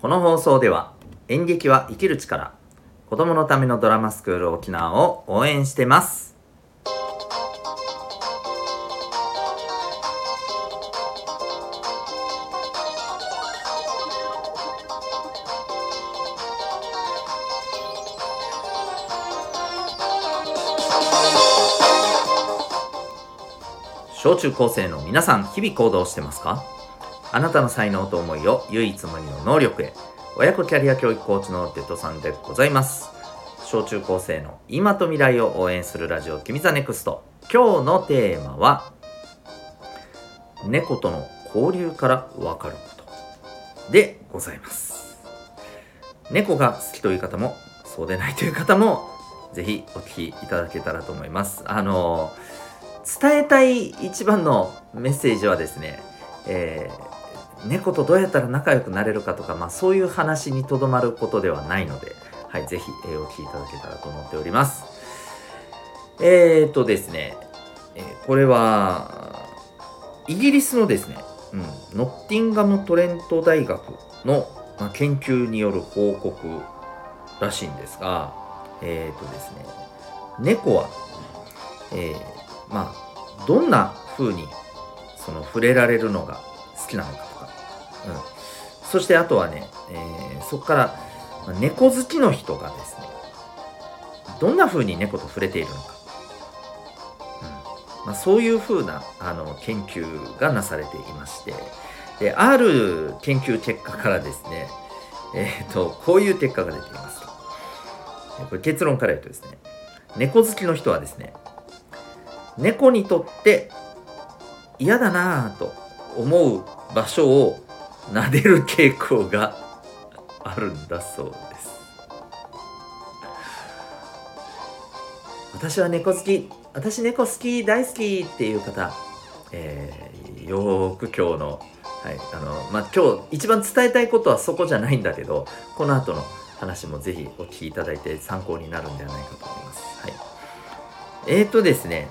この放送では演劇は生きる力子供のためのドラマスクール沖縄を応援してます。小中高生の皆さん日々行動してますか？あなたの才能と思いを唯一無二の能力へ。親子キャリア教育コーチのデトさんでございます。小中高生の今と未来を応援するラジオ君 The Next。今日のテーマは猫との交流からわかること。でございます。猫が好きという方もそうでないという方もぜひお聞きいただけたらと思います。あの伝えたい一番のメッセージはですね、えー、猫とどうやったら仲良くなれるかとか、まあ、そういう話にとどまることではないので、はい、ぜひ、えー、お聞きいただけたらと思っております。えーとですね、えー、これは、イギリスのですね、うん、ノッティンガム・トレント大学の、まあ、研究による報告らしいんですが、えーとですね、猫は、えまあどんな風にその触れられるのが好きなのか、うん、そしてあとはね、えー、そこから、ま、猫好きの人がですねどんな風に猫と触れているのか、うん。まあ、そういう風なあな研究がなされていまして。である研究結果からですねえっ、ー、とこういう結果が出ていますこれ結論から言うとですね猫好きの人はですね猫にとって嫌だなぁと思う場所を撫でる傾向があるんだそうです私は猫好き私猫好き大好きっていう方、えー、よーく今日のはいあのまあ、今日一番伝えたいことはそこじゃないんだけどこの後の話もぜひお聞きいただいて参考になるんではないかと思います。はい、えーとですね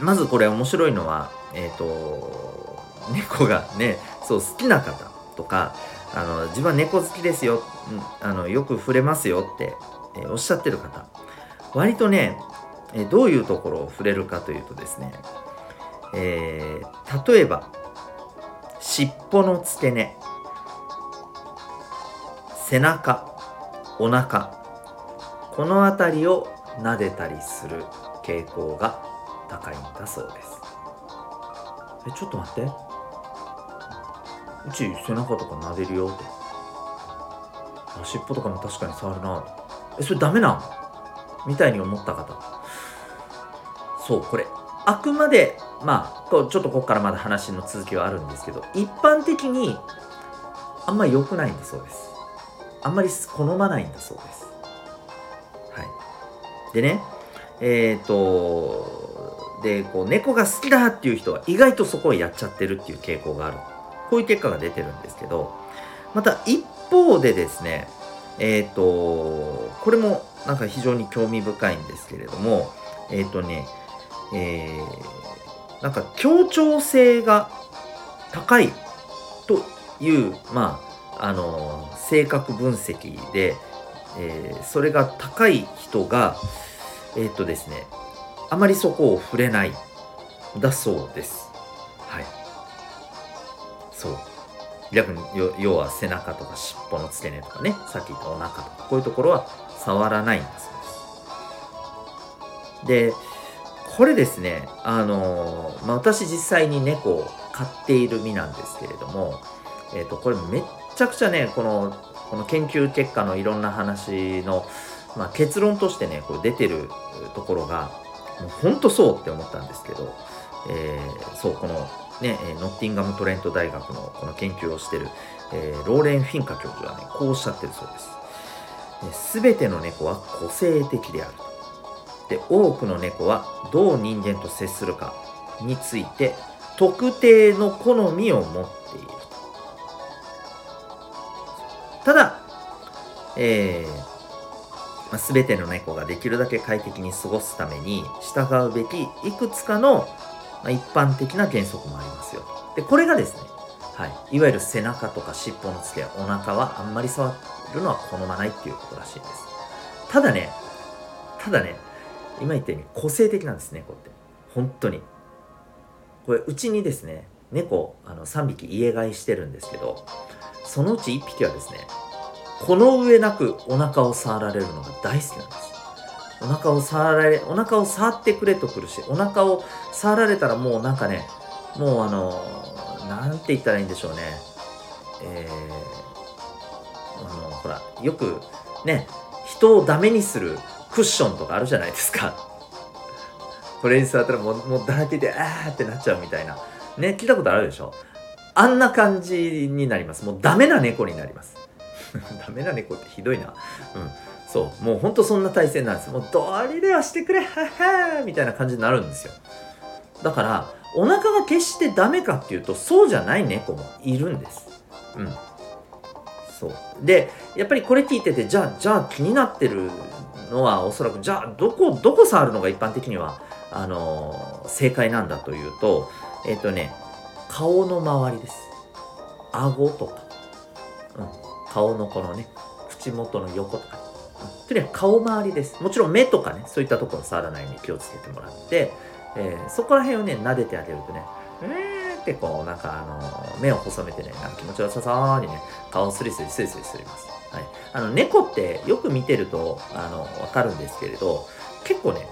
まずこれ面白いのは、えっ、ー、と、猫がね、そう好きな方とか、あの、自分は猫好きですよ、あの、よく触れますよって、えー、おっしゃってる方、割とね、えー、どういうところを触れるかというとですね、えー、例えば、尻尾の付け根、背中、お腹、この辺りを撫でたりする傾向が高いんだそうです。えちょっと待って。うち背中とか撫でるよ。って尻尾とかも確かに触るな。えそれダメなん？みたいに思った方。そうこれ。あくまでまあちょっとここからまだ話の続きはあるんですけど一般的にあんまり良くないんだそうです。あんまり好まないんだそうです。はい。でねえっ、ー、とでこう猫が好きだっていう人は意外とそこをやっちゃってるっていう傾向がある。こういう結果が出てるんですけどまた一方でですねえっ、ー、とこれもなんか非常に興味深いんですけれどもえっ、ー、とねえー、なんか協調性が高いというまああの性格分析で、えー、それが高い人がえっ、とですねあまりそこを触れないだそうです。はい。そう。逆に要は背中とか尻尾の付け根とかね。さっき言ったお腹とかこういうところは触らないんだそうですでこれですねあのまあ、私実際に猫を飼っている身なんですけれどもえっ、ー、とこれめっちゃくちゃねこのこの研究結果のいろんな話の、まあ、結論としてねこう出てるところがもう本当そうって思ったんですけど、えー、そうこのねノッティンガムトレント大学のこの研究をしている、えー、ローレン・フィンカ教授はねこうおっしゃってるそうです。すべ、ての猫は個性的であるで多くの猫はどう人間と接するかについて特定の好みを持っているただ、えー、まあ、全ての猫ができるだけ快適に過ごすために従うべきいくつかの、まあ、一般的な原則もありますよ。で、これがですね、はい、いわゆる背中とか尻尾の付けお腹はあんまり触るのは好まないっていうことらしいです。ただねただね今言ったように個性的なんです猫って。本当に。これうちにですね猫あの3匹家飼いしてるんですけどそのうち1匹はですねこの上なくお腹を触られるのが大好きなんです。お腹を触られお腹を触ってくれとくるしお腹を触られたらもうなんかねもうあのなんて言ったらいいんでしょうね。えー、あのほらよくね人をダメにするクッションとかあるじゃないですか。これに座ったらもうもうだらけてあーってなっちゃうみたいな。ね聞いたことあるでしょ？あんな感じになります。もうダメな猫になります。ダメな猫ってひどいな。うん。そう。もうほんとそんな体勢なんです。もうどれではしてくれ。ははみたいな感じになるんですよ。だからお腹が決してダメかっていうとそうじゃない猫もいるんです。うん。そう。でやっぱりこれ聞いててじゃあじゃあ気になってるのはおそらくじゃあどこどこ触るのが一般的にはあのー、正解なんだというとえっ、ー、とね顔の周りです。顎とか、うん、顔のこのね口元の横とか。とにかく顔周りです。もちろん目とかね、そういったところ触らないように気をつけてもらって、えー、そこら辺をね、撫でてあげるとね、えーんってこう、なんかあの、目を細めてね、なんか気持ちよさそうにね、顔をスリスリスリスリすります。はい。あの、猫ってよく見てると、あの、わかるんですけれど、結構ね、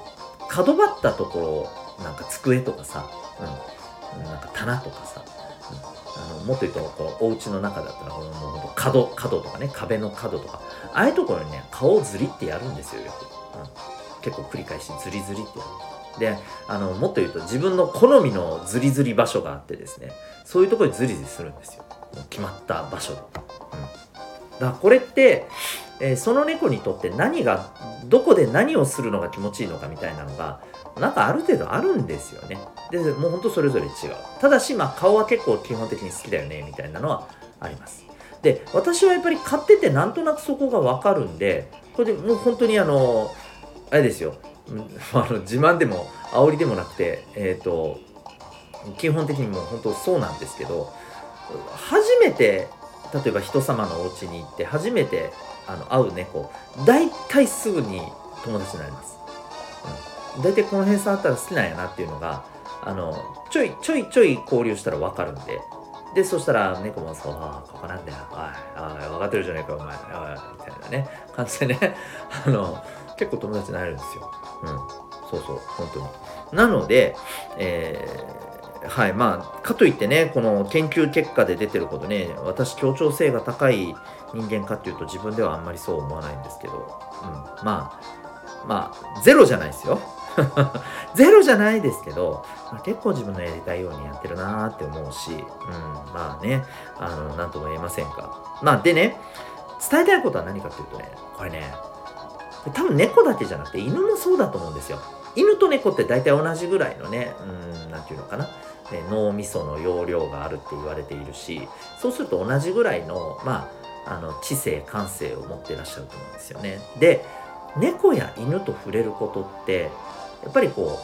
角張ったところ、なんか机とかさ、うん、なんか棚とかさ、あのもっと言うとこうお家の中だったらもうもう角角とかね壁の角とかああいうところにね顔をずりってやるんですよよく、うん、結構繰り返しずりずりってやる。であのもっと言うと自分の好みのずりずり場所があってですねそういうところにずりずりするんですよ。決まった場所。で、うん、だからこれって、えー、その猫にとって何がどこで何をするのが気持ちいいのかみたいなのがなんかある程度あるんですよね。で、もうほんとそれぞれ違う。ただし、まあ顔は結構基本的に好きだよね、みたいなのはあります。で、私はやっぱり買っててなんとなくそこがわかるんで、これでもう本当にあの、あれですよ、あの自慢でも煽りでもなくて、えっ、ー、と、基本的にもう本当そうなんですけど、初めて、例えば人様のお家に行って初めてあの会う猫、大体すぐに友達になります。うん大体この辺触ったら好きなんやなっていうのがあのちょいちょいちょい交流したら分かるんで。でそしたら猫もそうああここなんだよおいおい分かってるじゃねえかお前おいみたいなね感じでね あの結構友達になれるんですよ。うん。そうそう本当に。なのでえー、はいまあかといってねこの研究結果で出てることね私協調性が高い人間かっていうと自分ではあんまりそう思わないんですけど、うん、まあまあゼロじゃないですよ。ゼロじゃないですけど、まあ、結構自分のやりたいようにやってるなーって思うし、うん、まあね、あの、なんとも言えませんか。まあでね、伝えたいことは何かっていうとね、これね、多分猫だけじゃなくて犬もそうだと思うんですよ。犬と猫って大体同じぐらいのね、うん、なんていうのかな。脳みその容量があるって言われているし、そうすると同じぐらいの、まあ、あの知性感性を持っていらっしゃると思うんですよね。で猫や犬と触れることってやっぱりこ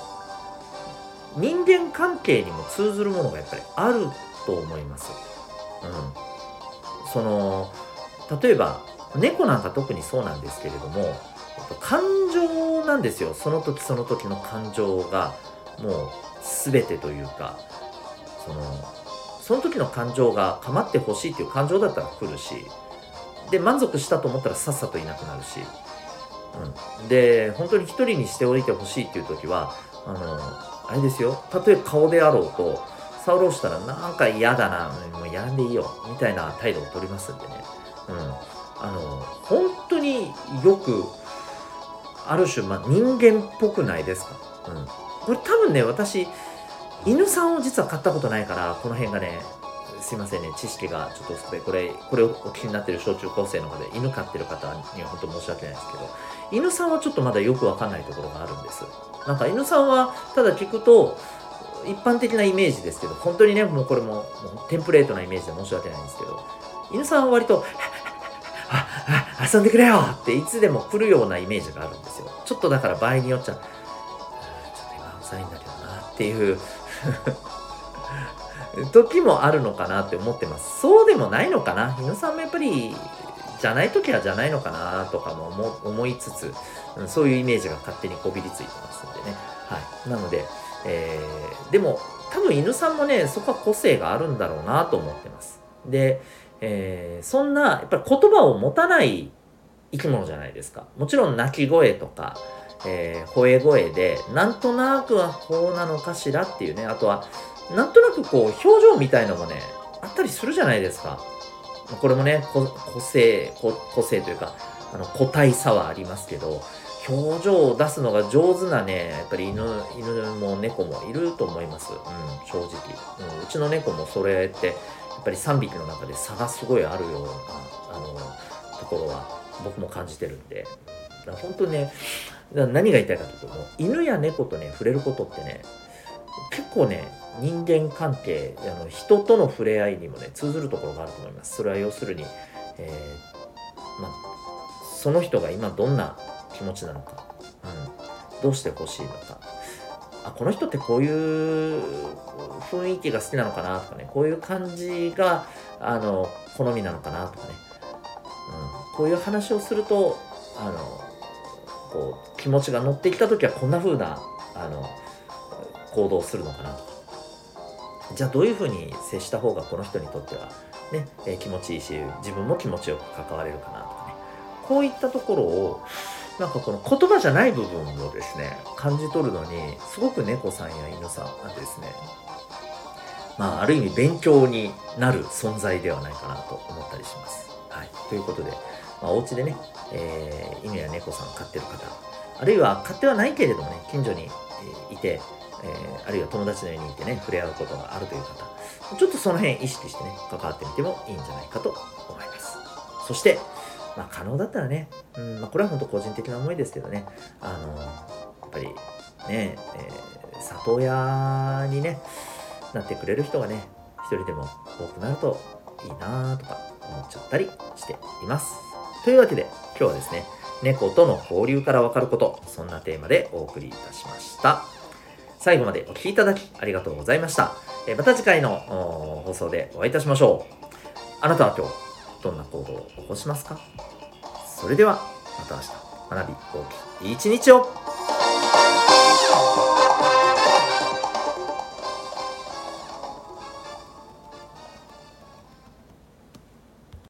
う人間関係にも通ずるものがやっぱりあると思います。うん、その例えば猫なんか特にそうなんですけれども感情なんですよその時その時の感情がもう全てというかそのその時の感情が構ってほしいっていう感情だったら来るしで満足したと思ったらさっさといなくなるしうん、で本当に一人にしておいてほしいっていう時はあのあれですよ。たとえ顔であろうと触ろうしたらなんか嫌だなもうやんでいいよみたいな態度を取りますんでね、うん、あの本当によくある種、まあ、人間っぽくないですか、うん、これ多分ね私犬さんを実は飼ったことないからこの辺がねすいませんね、知識がちょっと薄くて、これ、これをお聞きになってる小中高生の方で、犬飼ってる方には本当申し訳ないですけど、犬さんはちょっとまだよくわかんないところがあるんです。なんか犬さんは、ただ聞くと、一般的なイメージですけど、本当にね、もうこれももうテンプレートなイメージで申し訳ないんですけど、犬さんは割と、あ、あ、遊んでくれよっていつでも来るようなイメージがあるんですよ。ちょっとだから場合によっちゃ、ちょっと今うざいんだけどなっていう時もあるのかなって思ってます。そうでもないのかな。日野さんもやっぱりじゃない時はじゃないのかなとかも思いつつ、そういうイメージが勝手にこびりついてますんでね。はい。なので、えー、でも多分犬さんもねそこは個性があるんだろうなと思ってます。で、えー、そんなやっぱり言葉を持たない生き物じゃないですか。もちろん鳴き声とかえー、吠え声で、なんとなくはこうなのかしらっていうね、あとは、なんとなくこう、表情みたいのもね、あったりするじゃないですか。これもね、個性個、個性というか、あの、個体差はありますけど、表情を出すのが上手なね、やっぱり犬、犬も猫もいると思います。うん、正直。うん、うちの猫もそれって、やっぱり3匹の中で差がすごいあるような、あの、ところは僕も感じてるんで。だ本当にね、何が言いたいかというと、犬や猫とね、触れることってね、結構ね、人間関係、あの人との触れ合いにもね、通ずるところがあると思います。それは要するに、えー、まあ、その人が今どんな気持ちなのか、うん、どうしてほしいのか、あ、この人ってこういう雰囲気が好きなのかなとかね、こういう感じが、あの、好みなのかなとかね、うん、こういう話をすると、あの、こう気持ちが乗ってきた時はこんな風なあの行動をするのかなとか。じゃあどういう風に接した方がこの人にとってはね、えー、気持ちいいし自分も気持ちよく関われるかなとかねこういったところをなんかこの言葉じゃない部分をですね感じ取るのにすごく猫さんや犬さんがですねまあある意味勉強になる存在ではないかなと思ったりします。はい、ということでまあ、お家でね、えー、犬や猫さん飼ってる方、あるいは飼ってはないけれどもね、近所にいて、えー、あるいは友達の家にいてね、触れ合うことがあるという方、ちょっとその辺意識してね、関わってみてもいいんじゃないかと思います。そして、まあ、可能だったらね、うんまあ、これは本当個人的な思いですけどね、あのやっぱりね、えー、里親にね、なってくれる人がね、一人でも多くなるといいなとか思っちゃったりしています。というわけで今日はですね猫との交流からわかることそんなテーマでお送りいたしました最後までお聴きいただきありがとうございました。えまた次回の放送でお会いいたしましょう。あなたは今日どんな行動を起こしますか？それではまた明日。学び大きい一日を。